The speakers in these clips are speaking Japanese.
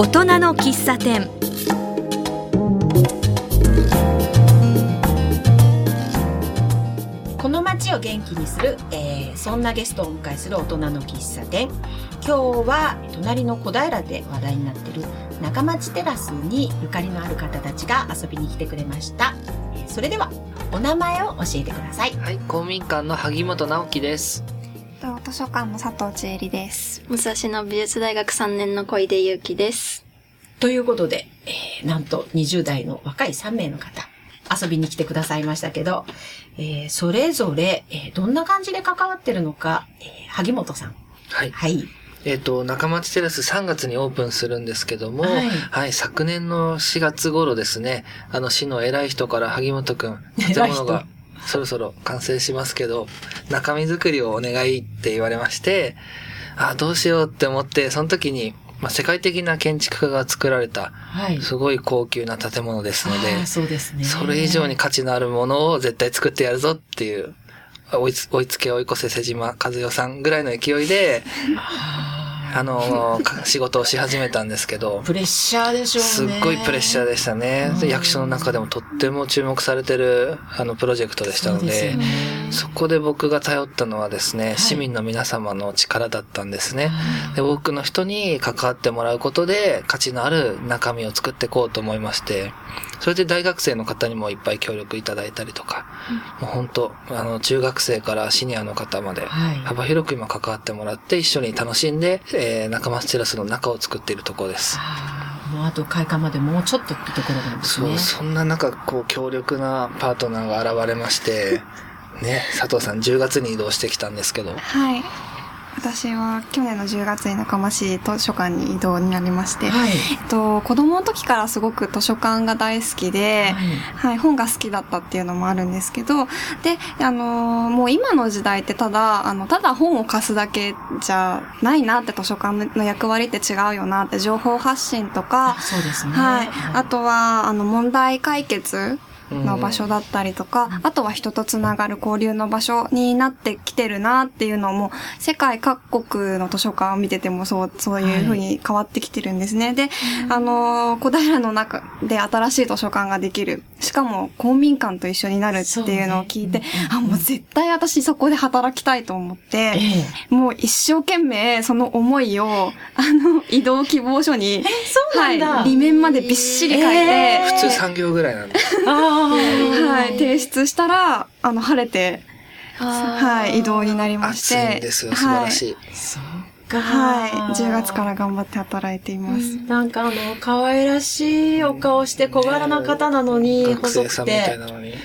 大人の喫茶店。この街を元気にする、えー、そんなゲストをお迎えする大人の喫茶店。今日は隣の小平で話題になっている中町テラスにゆかりのある方たちが遊びに来てくれました。それではお名前を教えてください。はい公民館の萩本直樹です図書館の佐藤千恵里です武蔵野美術大学3年の小出祐樹ですということで、えー、なんと20代の若い3名の方遊びに来てくださいましたけど、えー、それぞれ、えー、どんな感じで関わってるのか、えー、萩本さん。はい。はい。えっ、ー、と、中町テラス3月にオープンするんですけども、はい、はい、昨年の4月頃ですね、あの、市の偉い人から萩本くん、建物がそろそろ完成しますけど、中身作りをお願いって言われまして、あ、どうしようって思って、その時に、まあ、世界的な建築家が作られた、すごい高級な建物ですので、はい、そうですね。それ以上に価値のあるものを絶対作ってやるぞっていう追いつ、追いつけ追い越せ瀬島和代さんぐらいの勢いで、あの、仕事をし始めたんですけど。プレッシャーでしょうね。すっごいプレッシャーでしたね。で役所の中でもとっても注目されてる、あの、プロジェクトでしたので、そ、ね、こで僕が頼ったのはですね、はい、市民の皆様の力だったんですね。で、多くの人に関わってもらうことで、価値のある中身を作っていこうと思いまして、それで大学生の方にもいっぱい協力いただいたりとか、うん、もう本当あの、中学生からシニアの方まで、幅広く今関わってもらって一緒に楽しんで、えー、仲間テラスの中を作っているところです。もうあと開館までもうちょっとってところなんですね。そう、そんな中、こう、強力なパートナーが現れまして、ね、佐藤さん10月に移動してきたんですけど。はい。私は去年の10月に仲間市図書館に移動になりまして、はい、えっと、子供の時からすごく図書館が大好きで、はい、はい、本が好きだったっていうのもあるんですけど、で、あのもう今の時代ってただ、あの、ただ本を貸すだけじゃないなって図書館の役割って違うよなって情報発信とか、そうですね。はい。あとは、あの、問題解決の場所だったりとか、あとは人とつながる交流の場所になってきてるなっていうのも、世界各国の図書館を見ててもそう、そういうふうに変わってきてるんですね。で、あの、小平の中で新しい図書館ができる。しかも公民館と一緒になるっていうのを聞いて、ね、あ、もう絶対私そこで働きたいと思って、ええ、もう一生懸命その思いを、あの、移動希望書に、はい、裏面までびっしり書いて、えー、普通3行ぐらいなんです。あはい、提出したら、あの、晴れて、はい、移動になりまして。暑いんですよ、素晴らしい。はいはい。10月から頑張って働いています。うん、なんかあの、可愛らしいお顔して小柄な方なのに、細くて。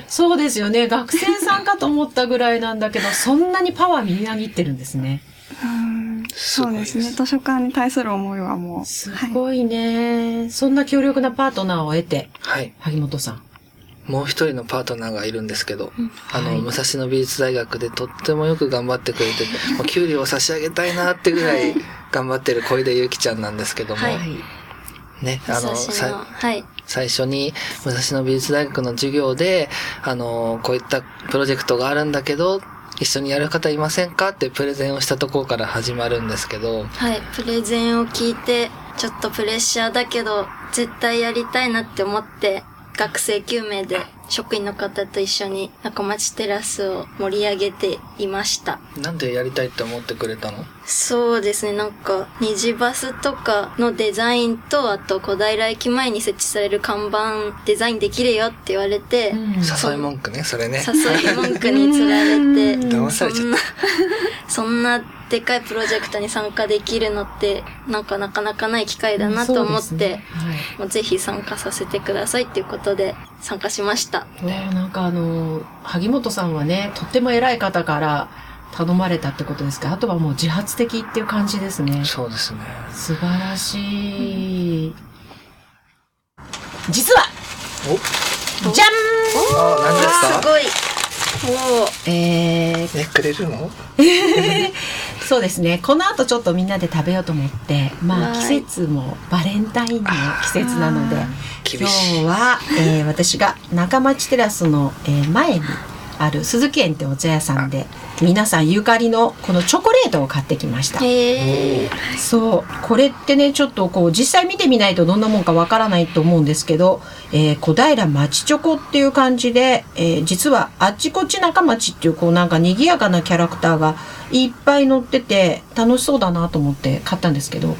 そうですよね。学生さんかと思ったぐらいなんだけど、そんなにパワーみなぎってるんですね。うんそうですね。図書館に対する思いはもう。すごいね、はい、そんな強力なパートナーを得て、はい。萩本さん。もう一人のパートナーがいるんですけど、うん、あの、はい、武蔵野美術大学でとってもよく頑張ってくれて、もう給料を差し上げたいなってぐらい頑張ってる小出ゆきちゃんなんですけども、はい、ね、あの、はい、最初に武蔵野美術大学の授業で、あの、こういったプロジェクトがあるんだけど、一緒にやる方いませんかってプレゼンをしたところから始まるんですけど。はい、プレゼンを聞いて、ちょっとプレッシャーだけど、絶対やりたいなって思って、学生9名で職員の方と一緒に中町テラスを盛り上げていました。なんでやりたいって思ってくれたの？そうですね、なんか、虹バスとかのデザインと、あと小平駅前に設置される看板デザインできるよって言われて、うん、誘い文句ね、それね。誘い文句に釣られて、騙されちゃった。そんなでかいプロジェクトに参加できるのって、なんかなかなかない機会だなと思って、ねはい、もうぜひ参加させてくださいっていうことで参加しました。ね、なんかあの、萩本さんはね、とっても偉い方から頼まれたってことですか？あとはもう自発的っていう感じですね。そうですね。素晴らしい。うん、実はおじゃんあ、何ですか？すごい。おえー、え、くれるの？そうですね。この後ちょっとみんなで食べようと思って、まあ季節もバレンタインの季節なので、今日は、えー、私が中町テラスの、えー、前にある鈴木園ってお茶屋さんで皆さんゆかりのこのチョコレートを買ってきました。そうこれってねちょっとこう実際見てみないとどんなもんかわからないと思うんですけど、えー小平町チョコっていう感じで、えー実はあっちこっち中町っていうこうなんか賑やかなキャラクターがいっぱい載ってて楽しそうだなと思って買ったんですけど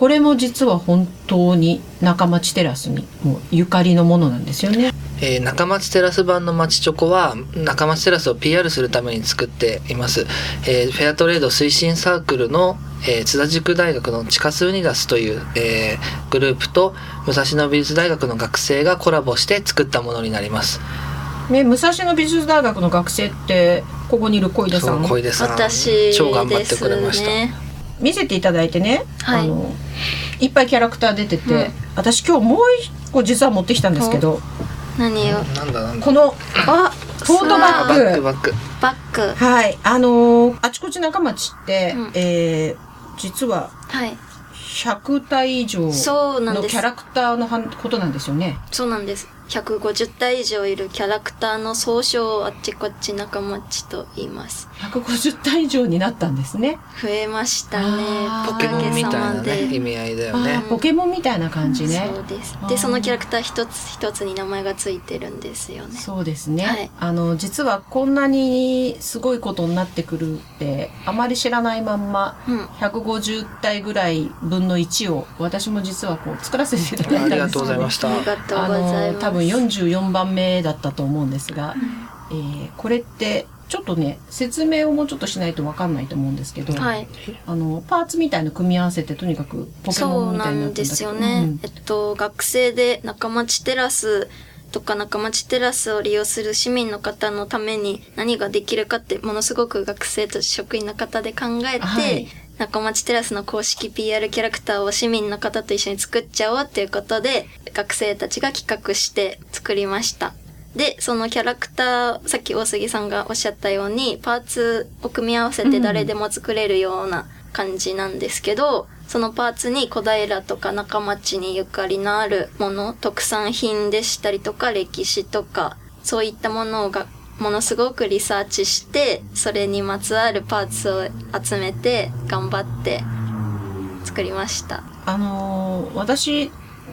これも実は本当に中町テラスにもうゆかりのものなんですよね。えー中町テラス版の町チョコは中町テラスを PR するために作っています、えーフェアトレード推進サークルの、えー津田塾大学のチカスウニダスという、えーグループと武蔵野美術大学の学生がコラボして作ったものになります。ね武蔵野美術大学の学生ってここにいる小出さん。小出さん。私超頑張ってですくれました、ね。見せていただいてね、はいあのいっぱいキャラクター出てて、うん私今日もう一個実は持ってきたんですけど何を？なんだなんだこのあ、トートバッッグクバックバッグ。はいあのーあちこち仲町って、うんえー実ははい。100体以上そうなんですのキャ。ラクターのはんことなんですよね。そうなんです。150体以上いるキャラクターの総称をあっちこっち仲間ちと言います。150体以上になったんですね。増えましたねポケモンみたいなね意味合いだよあねーポケモンみたいな感じね。そうですで、そのキャラクター一つ一つに名前がついてるんですよね。そうですね、はいあの実はこんなにすごいことになってくるってあまり知らないまんまうん。150体ぐらい分の1を私も実はこう作らせていただいたんですありがとうございましたありがとうあございます。分44番目だったと思うんですが、えーこれってちょっとね説明をもうちょっとしないと分かんないと思うんですけど、はい。あのパーツみたいの組み合わせてとにかくポケモそうンみたいにななんでってるんだけどすよね。うんえっと、学生で中町テラスとか中町テラスを利用する市民の方のために何ができるかってものすごく学生と職員の方で考えて、はい中町テラスの公式 PR キャラクターを市民の方と一緒に作っちゃおうっていうことで、学生たちが企画して作りました。で、そのキャラクター、さっき大杉さんがおっしゃったように、パーツを組み合わせて誰でも作れるような感じなんですけど、そのパーツに小平とか中町にゆかりのあるもの、特産品でしたりとか、歴史とか、そういったものがものすごくリサーチして、それにまつわるパーツを集めて、頑張って作りました。あのー私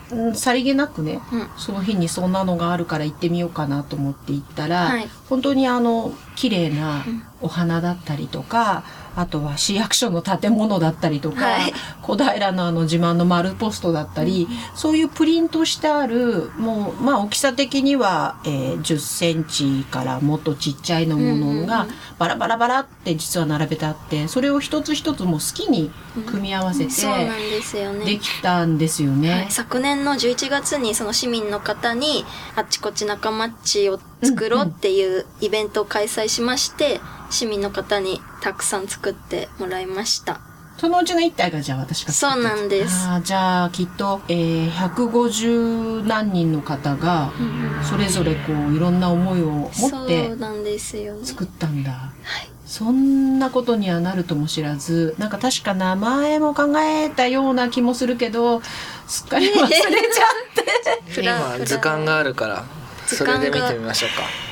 うんさりげなくね、うん。その日にそんなのがあるから行ってみようかなと思って行ったら、はい本当にあの綺麗なうん。お花だったりとか、あとは市役所の建物だったりとか、はい。小平のあの自慢の丸ポストだったり、そういうプリントしてあるもうまあ大きさ的には、えー10センチからもっとちっちゃいのものうんうんうがん。バラバラバラって実は並べてあってそれを一つ一つもう好きに組み合わせてそうなんですよね。できたんですよね。はい、昨年の11月にその市民の方にあっちこっち仲間っちを作ろうっていうイベントを開催しまして、市民の方にたくさん作ってもらいました。そのうちの一体がじゃあ私が作ったそうなんです。あーじゃあきっと、えー、150何人の方がそれぞれこういろんな思いを持そってうなんですよね。作ったんだ。はい。そんなことにはなるとも知らず、なんか確か名前も考えたような気もするけど、すっかり忘れちゃって。今図鑑があるからそれで見てみましょう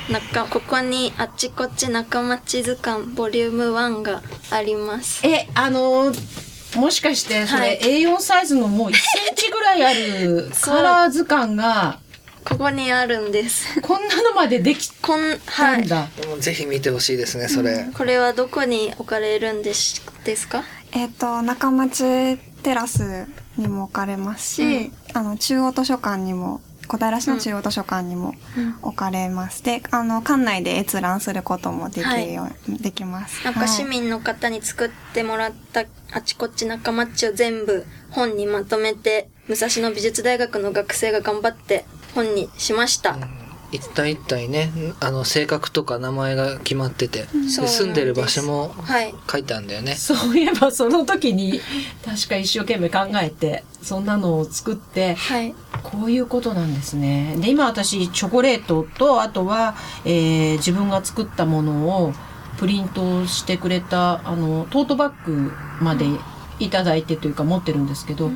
かなんか、ここにあっちこっち仲間ち図鑑ボリューム1があります。え、あのーもしかしてそれはい A4 サイズのもう1センチぐらいあるそうカラー図鑑が、ここにあるんです。こんなのまででき こん、たはい。んだ。でもぜひ見てほしいですねそれ、これはどこに置かれるんですですか？えっ、と、中町テラスにも置かれますし、あの、中央図書館にも、小平市の中央図書館にも置かれます。で、あの、館内で閲覧することもできるよう、できます。なんかはい市民の方に作ってもらったあちこち仲間っちを全部本にまとめて、武蔵野美術大学の学生が頑張って本にしました。一体一体ねあの性格とか名前が決まってて、うなん住んでる場所もはい。書いてあるんだよねそういえばその時に確か一生懸命考えて、そんなのを作って、はい。こういうことなんですね。で、今私、チョコレートと、あとは、えー自分が作ったものをプリントしてくれた、あの、トートバッグまでいただいてというか持ってるんですけど、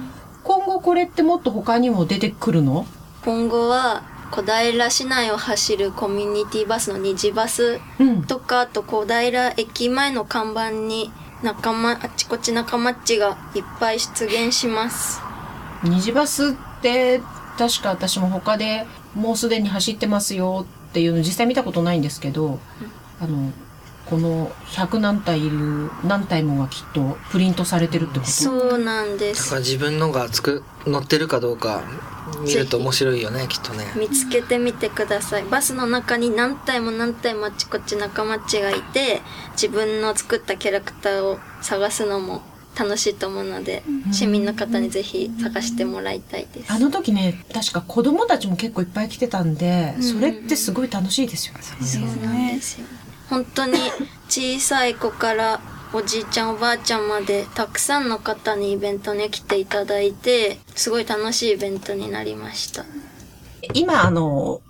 今後これってもっと他にも出てくるの？今後は小平市内を走るコミュニティバスの虹バスうん。とか、あと小平駅前の看板に仲間、あちこち仲間っちがいっぱい出現します。虹バスって、確か私も他でもうすでに走ってますよっていうの実際見たことないんですけど、あの、この100何体いる何体もがきっとプリントされてるってこと？そうなんですだから。自分のがつく、乗ってるかどうか見ると面白いよね、きっとね。見つけてみてください。バスの中に何体も何体もあちこち仲間っちがいて、自分の作ったキャラクターを探すのも楽しいと思うので、市民の方にぜひ探してもらいたいです。あの時ね、確か子供たちも結構いっぱい来てたんで、うんそれってすごい楽しいですよね。そうなんですよ。本当に小さい子からおじいちゃんおばあちゃんまでたくさんの方にイベントに来ていただいて、すごい楽しいイベントになりました。今、あの、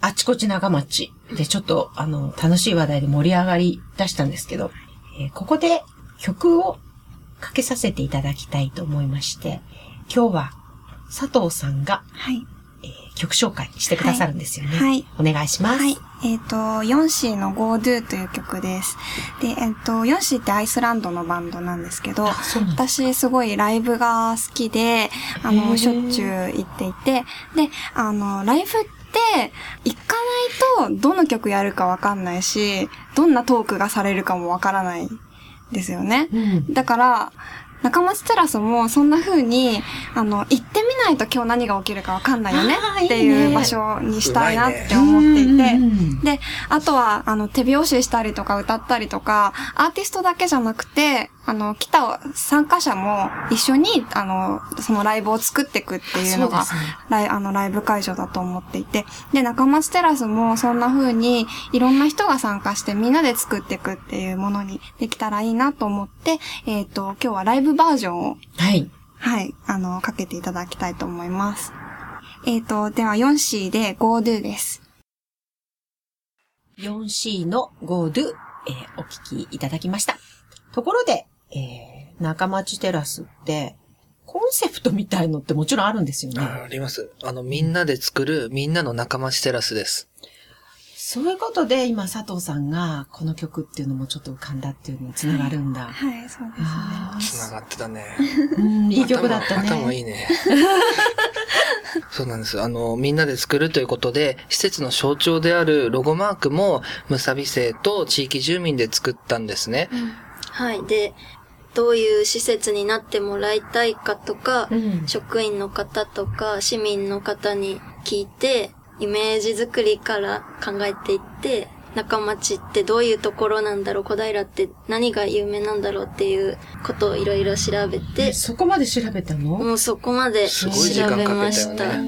あちこち長町でちょっと、あの、楽しい話題で盛り上がり出したんですけど、えーここで曲をかけさせていただきたいと思いまして、今日は佐藤さんが、はい。えー曲紹介してくださるんですよね。はいお願いします。はい。えっ、と、ヨンシーの Go Do という曲です。で、えっ、と、ヨンシーってアイスランドのバンドなんですけど、私すごいライブが好きで、あの、しょっちゅう行っていて、で、あの、ライブって、行かないとどの曲やるかわかんないし、どんなトークがされるかもわからないですよね。うん。だから、中松テラスもそんな風に、あの、行ってみないと今日何が起きるかわかんないよねっていいねいう場所にしたいなって思っていて、うんうんうんで、あとは、あの、手拍子したりとか歌ったりとか、アーティストだけじゃなくて、あの、来た参加者も一緒に、あの、そのライブを作っていくっていうのが、ねライあの、ライブ会場だと思っていて、で、中松テラスもそんな風に、いろんな人が参加してみんなで作っていくっていうものにできたらいいなと思って、えっ、と、今日はライブバージョンをはい。はい、あの、かけていただきたいと思います。えっ、と、では 4C で Go Do です。4C の Go Do、えーお聞きいただきました。ところで、えー、中町テラスって、コンセプトみたいのってもちろんあるんですよね。ああります。あの、みんなで作る、みんなの仲間ちテラスです。そういうことで、今佐藤さんがこの曲っていうのもちょっと浮かんだっていうのに繋がるんだ。はい、そうですね。繋がってたね。うん、いい曲だったね。頭頭いいね。そうなんです。あの、みんなで作るということで、施設の象徴であるロゴマークも、むさび生と地域住民で作ったんですね。はい。で、どういう施設になってもらいたいかとか、うん。職員の方とか市民の方に聞いて、イメージ作りから考えていって、中町ってどういうところなんだろう、小平って何が有名なんだろうっていうことをいろいろ調べて、そこまで調べたの？もうそこまで調べました。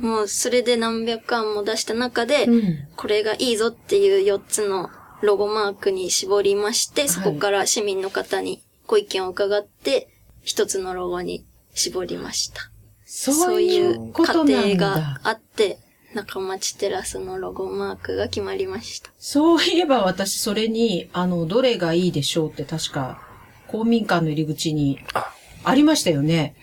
もうそれで何百案も出した中で、うん。これがいいぞっていう4つのロゴマークに絞りまして、そこから市民の方にご意見を伺って、一つのロゴに絞りました。そういうこ過程がだ。あって、中町テラスのロゴマークが決まりました。そういえば私それに、あの、どれがいいでしょうって確か、公民館の入り口にあ、ありましたよね。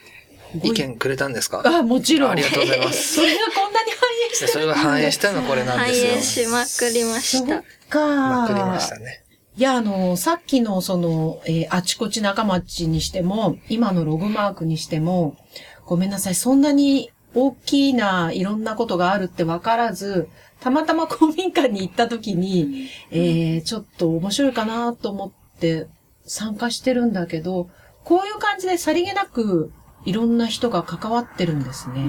ご意見くれたんですか？あ、もちろん。ありがとうございます それがこんなに反映してでそれが反映したのがこれなん反ですよ。映しまくりましそった。か。まくりましたね。いや、あの、さっきのその、えーあちこち仲町にしても、今のログマークにしても、ごめんなさい、そんなに大きないろんなことがあるって分からず、たまたま公民館に行った時に、えーちょっと面白いかなと思って参加してるんだけど、こういう感じでさりげなくいろんな人が関わってるんですね。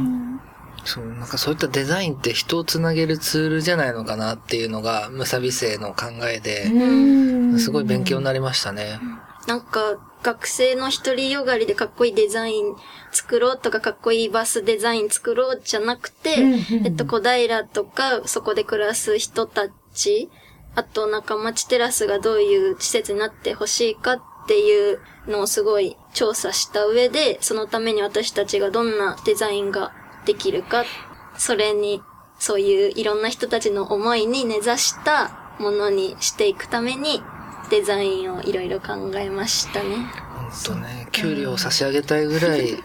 そう、なんかそういったデザインって人をつなげるツールじゃないのかなっていうのが、むさび生の考えで、うんすごい勉強になりましたね。なんか、学生の一人よがりでかっこいいデザイン作ろうとか、かっこいいバスデザイン作ろうじゃなくて、えっと、小平とか、そこで暮らす人たち、あと、中町テラスがどういう施設になってほしいかっていうのをすごい調査した上で、そのために私たちがどんなデザインができるか、それに、そういういろんな人たちの思いに根ざしたものにしていくために、デザインをいろいろ考えましたね。ほんとね、給料を差し上げたいぐらい、めっ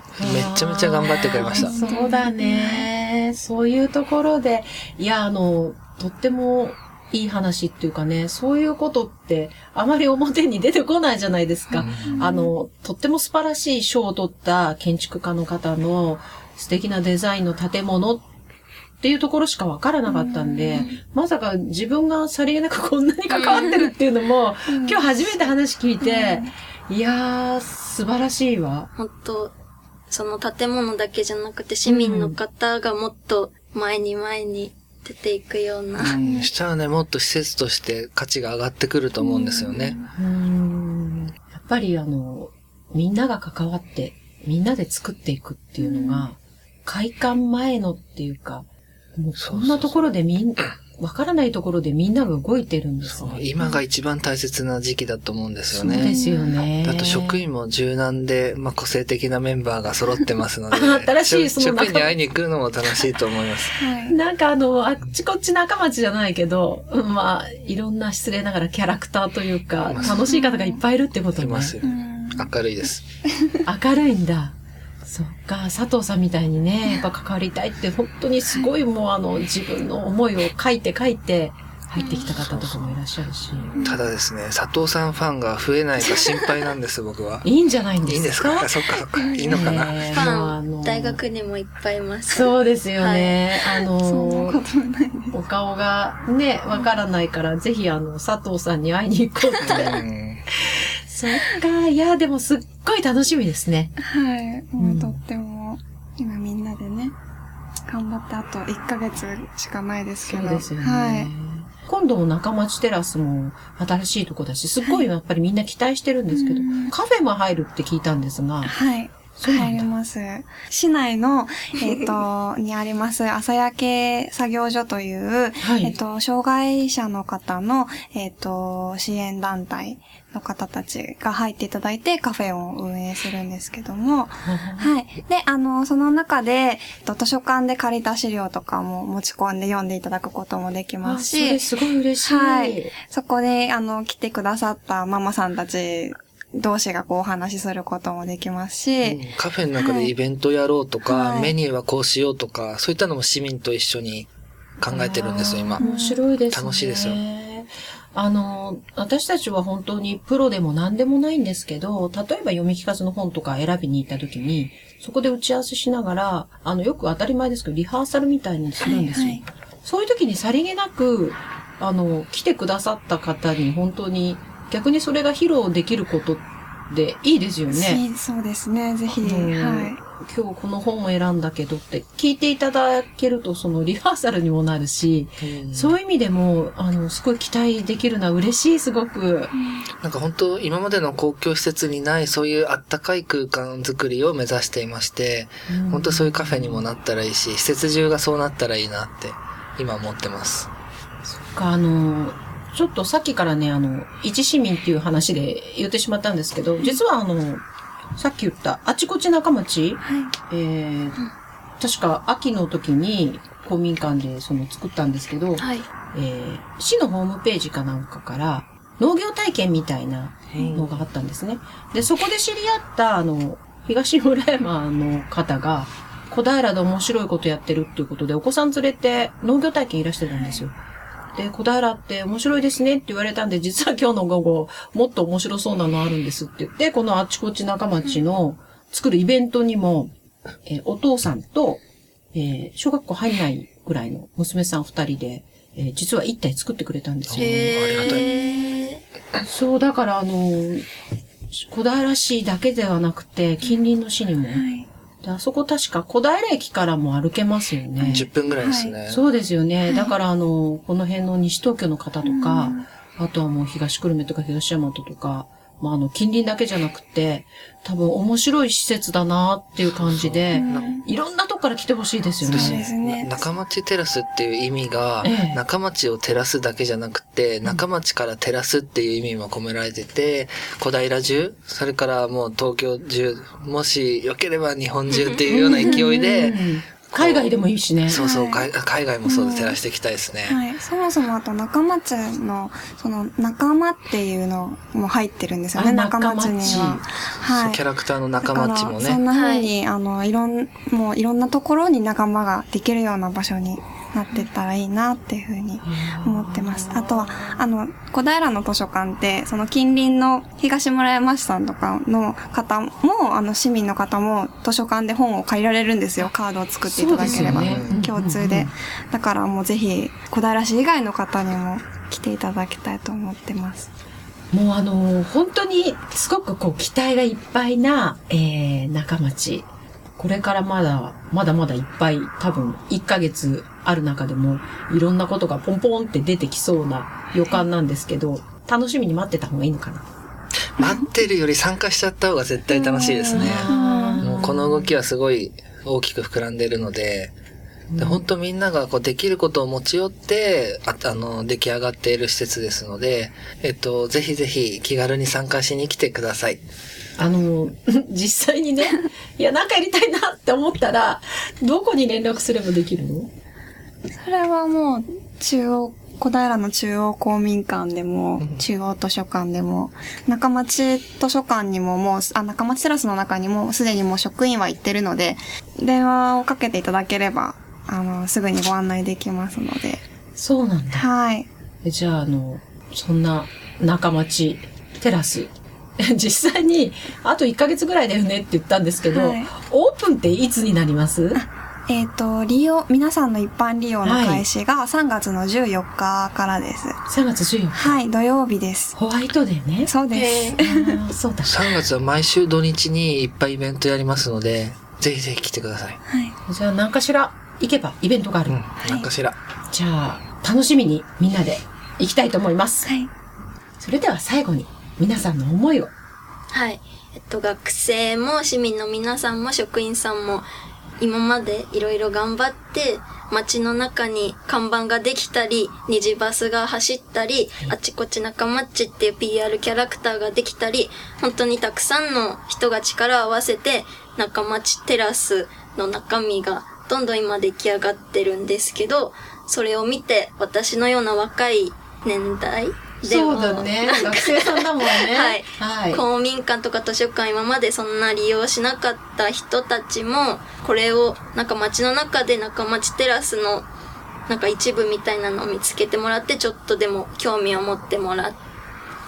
ちゃめちゃ頑張ってくれました。そうだね。ね。そういうところで、いや、あの、とってもいい話っていうかね、そういうことってあまり表に出てこないじゃないですか。あの、とっても素晴らしい賞を取った建築家の方の素敵なデザインの建物っていうところしかわからなかったんで、まさか自分がさりげなくこんなに関わってるっていうのも、今日初めて話聞いて、いやー、素晴らしいわ。本当その建物だけじゃなくて市民の方がもっと前に前に出ていくような。うん、したらね、もっと施設として価値が上がってくると思うんですよね。うーんやっぱりあの、みんなが関わって、みんなで作っていくっていうのが、開館前のっていうか、もうそんなところでみん、わからないところでみんなが動いてるんですそうね。今が一番大切な時期だと思うんですよそうでね。すよね。あと職員も柔軟で、まあ、個性的なメンバーが揃ってますので、新しいその職員に会いに来るのも楽しいと思います。はい。なんかあの、あっちこっち仲町じゃないけど、うんまあ、いろんな失礼ながらキャラクターというか、楽しい方がいっぱいいるってことね。いますよ。明るいです。明るいんだ。そっか、佐藤さんみたいにね、やっぱ関わりたいって、本当にすごいもうあの、自分の思いを書いて書いて、入ってきた方とかもいらっしゃるし。ただですね、佐藤さんファンが増えないか心配なんです、僕は。いいんじゃないんですか？いいんですか？あ そっかそっか。いいのかな？ねえフもうあのァン、大学にもいっぱいいます。そうですよね。あそんなの。お顔がね、わからないから、ぜひあの、佐藤さんに会いに行こうって。うんそっか、いや、でもすっごい楽しみですね。はい。もうとっても、今みんなでね、頑張ってあと1ヶ月しかないですけど。そうですよね。はい。今度の中町テラスも新しいとこだし、すっごいやっぱりみんな期待してるんですけど、うんカフェも入るって聞いたんですが、はい。そうなんだ入ります。市内の、えっ、と、にあります、朝焼け作業所という、はいえっ、と、障害者の方の、えっ、と、支援団体の方たちが入っていただいてカフェを運営するんですけども、はい。で、あの、その中で、えっと図書館で借りた資料とかも持ち込んで読んでいただくこともできまあすし、それすごい嬉しい。はい。そこで、あの、来てくださったママさんたち同士がこうお話しすることもできますし、うんカフェの中でイベントやろうとか、はいメニューはこうしようとか、そういったのも市民と一緒に考えてるんですよ、今。面白いですね。楽しいですよあの、私たちは本当にプロでも何でもないんですけど、例えば読み聞かずの本とか選びに行った時に、そこで打ち合わせしながら、あの、よく当たり前ですけど、リハーサルみたいにするんですよ。はいはいそういう時にさりげなく、あの、来てくださった方に本当に、逆にそれが披露できることでいいですよね。しそうですね、ぜひ、うんはい。今日この本を選んだけどって聞いていただけるとそのリハーサルにもなるし、そういう意味でも、あの、すごい期待できるのは嬉しい、すごく。なんか本当今までの公共施設にないそういうあったかい空間づくりを目指していまして、本当そういうカフェにもなったらいいし、施設中がそうなったらいいなって今思ってます。か、あの、ちょっとさっきからね、あの、一市民っていう話で言ってしまったんですけど、実はあの、さっき言った、あちこち仲町、はい。えー、確か秋の時に公民館でその作ったんですけど、はい。えー市のホームページかなんかから農業体験みたいなのがあったんですね。で、そこで知り合った、あの、東村山の方が、小平で面白いことやってるっていうことで、お子さん連れて農業体験いらしてたんですよ。で、小平って面白いですねって言われたんで、実は今日の午後、もっと面白そうなのあるんですって言って、このあっちこっち仲町の作るイベントにも、えーお父さんと、えー小学校入んないぐらいの娘さん二人で、えー実は一体作ってくれたんですよ。ありがたいへそう、だからあの、小平市だけではなくて、近隣の市にも。はい。であそこ確か小平駅からも歩けますよね。10分ぐらいですね。そうですよね。だからあの、この辺の西東京の方とか、あとはもう東久留米とか東大和とか、まああの、近隣だけじゃなくて、多分面白い施設だなっていう感じで、いろんなとこから来てほしいですよね。そうですね。な中町テラスっていう意味が、ええ。中町を照らすだけじゃなくて、中町から照らすっていう意味も込められてて、小平中、それからもう東京中、もし良ければ日本中っていうような勢いで、海外でもいいしね。そうそう、はい海海外もそうで照らしていきたいですね。はい。そもそもあと仲間町の、その仲間っていうのも入ってるんですよね、あ仲間町に仲は。はい。キャラクターの仲間っちもね。そんな風に、あの、いろん、もういろんなところに仲間ができるような場所になってったらいいなっていう風に思ってます。あとは、あの、小平の図書館って、その近隣の東村山市さんとかの方も、あの、市民の方も図書館で本を借りられるんですよ。カードを作っていただければ。ね共通で。だからもうぜひ、小平市以外の方にも来ていただきたいと思ってます。もうあの、本当にすごくこう期待がいっぱいな、えー、中町。これからまだ、まだまだいっぱい、多分1ヶ月ある中でも、いろんなことがポンポンって出てきそうな予感なんですけど、楽しみに待ってた方がいいのかな？待ってるより参加しちゃった方が絶対楽しいですね。もうこの動きはすごい大きく膨らんでるので、で本当みんながこうできることを持ち寄って、ああの、出来上がっている施設ですので、えっと、ぜひぜひ気軽に参加しに来てください。あの、実際にね、いや、なんかやりたいなって思ったら、どこに連絡すればできるの？それはもう、中央、小平の中央公民館でも、中央図書館でも、中町図書館にももう、あ、中町テラスの中にも、すでにもう職員は行ってるので、電話をかけていただければ、あの、すぐにご案内できますので。そうなんだ。はい。えじゃあ、あの、そんな中町テラス。実際に、あと1ヶ月ぐらいだよねって言ったんですけど、はいオープンっていつになります？えっ、と、利用、皆さんの一般利用の開始が3月の14日からです。?3 月14日。はい、土曜日です。ホワイトデーね。そうです。そうだ。3月は毎週土日にいっぱいイベントやりますので、ぜひぜひ来てください。はい。じゃあ何かしら？行けばイベントがある。うん、なんかしら。じゃあ、楽しみにみんなで行きたいと思います。はい。それでは最後に皆さんの思いを。はい。えっと、学生も市民の皆さんも職員さんも今までいろいろ頑張って街の中に看板ができたり、虹バスが走ったり、あちこち仲間っちっていう PR キャラクターができたり、本当にたくさんの人が力を合わせて仲間ちテラスの中身がどんどん今出来上がってるんですけど、それを見て私のような若い年代でもなんか学生さんだもんね はいはい。公民館とか図書館今までそんな利用しなかった人たちもこれをなんか街の中で中町テラスのなんか一部みたいなのを見つけてもらってちょっとでも興味を持ってもら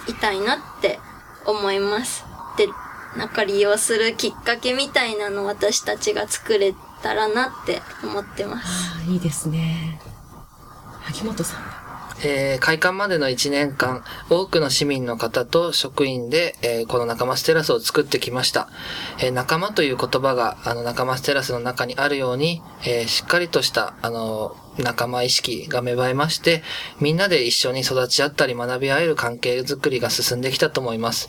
いたいなって思います。で、なんか利用するきっかけみたいなのを私たちが作れたらなって思ってます。ああ、いいですね。秋元さん。えー開館までの1年間、多くの市民の方と職員で、えーこの仲間ステラスを作ってきました。えー仲間という言葉が、あの、仲間ステラスの中にあるように、えしっかりとした、あの、仲間意識が芽生えまして、みんなで一緒に育ち合ったり学び合える関係づくりが進んできたと思います。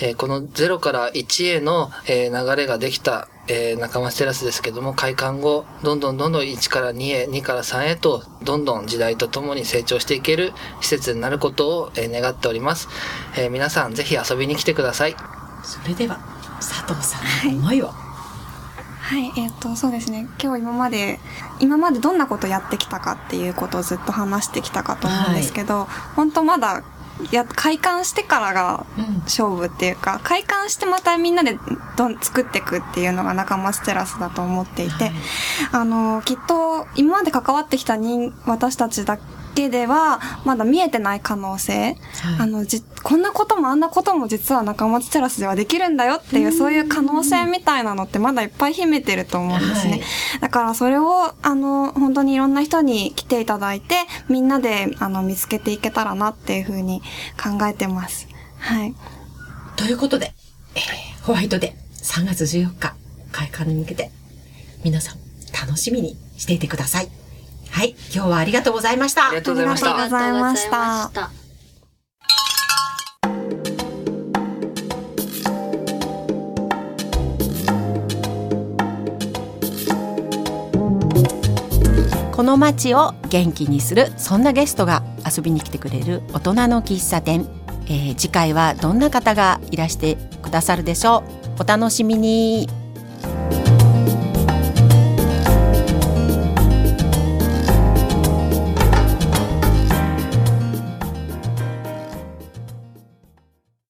えーこの0から1への、えー流れができた、えー仲間ステラスですけども、開館後、どんどんどんどん1から2へ、2から3へと、どんどん時代とともに成長していける施設になることを、え願っております。え皆さんぜひ遊びに来てください。それでは、佐藤さんの思いを。えっ、と、そうですね。今日今まで、今までどんなことやってきたかっていうことをずっと話してきたかと思うんですけど、本当まだ、や、開館してからがうん。勝負っていうか、開館してまたみんなでどん作っていくっていうのが仲間ステラスだと思っていて、はいあの、きっと今まで関わってきた人、私たちだけでは、まだ見えてない可能性、あの、じ、こんなこともあんなことも実は仲町テラスではできるんだよっていう、そういう可能性みたいなのってまだいっぱい秘めてると思うんですね。はいだからそれを、あの、本当にいろんな人に来ていただいて、みんなで、あの、見つけていけたらなっていうふうに考えてます。はい。ということで、えーホワイトデー3月14日開館に向けて皆さん楽しみにしていてください。はい、今日はありがとうございました。ありがとうございました。ありがとうございました。この街を元気にするそんなゲストが遊びに来てくれる大人の喫茶店、えー次回はどんな方がいらしてくださるでしょう？お楽しみに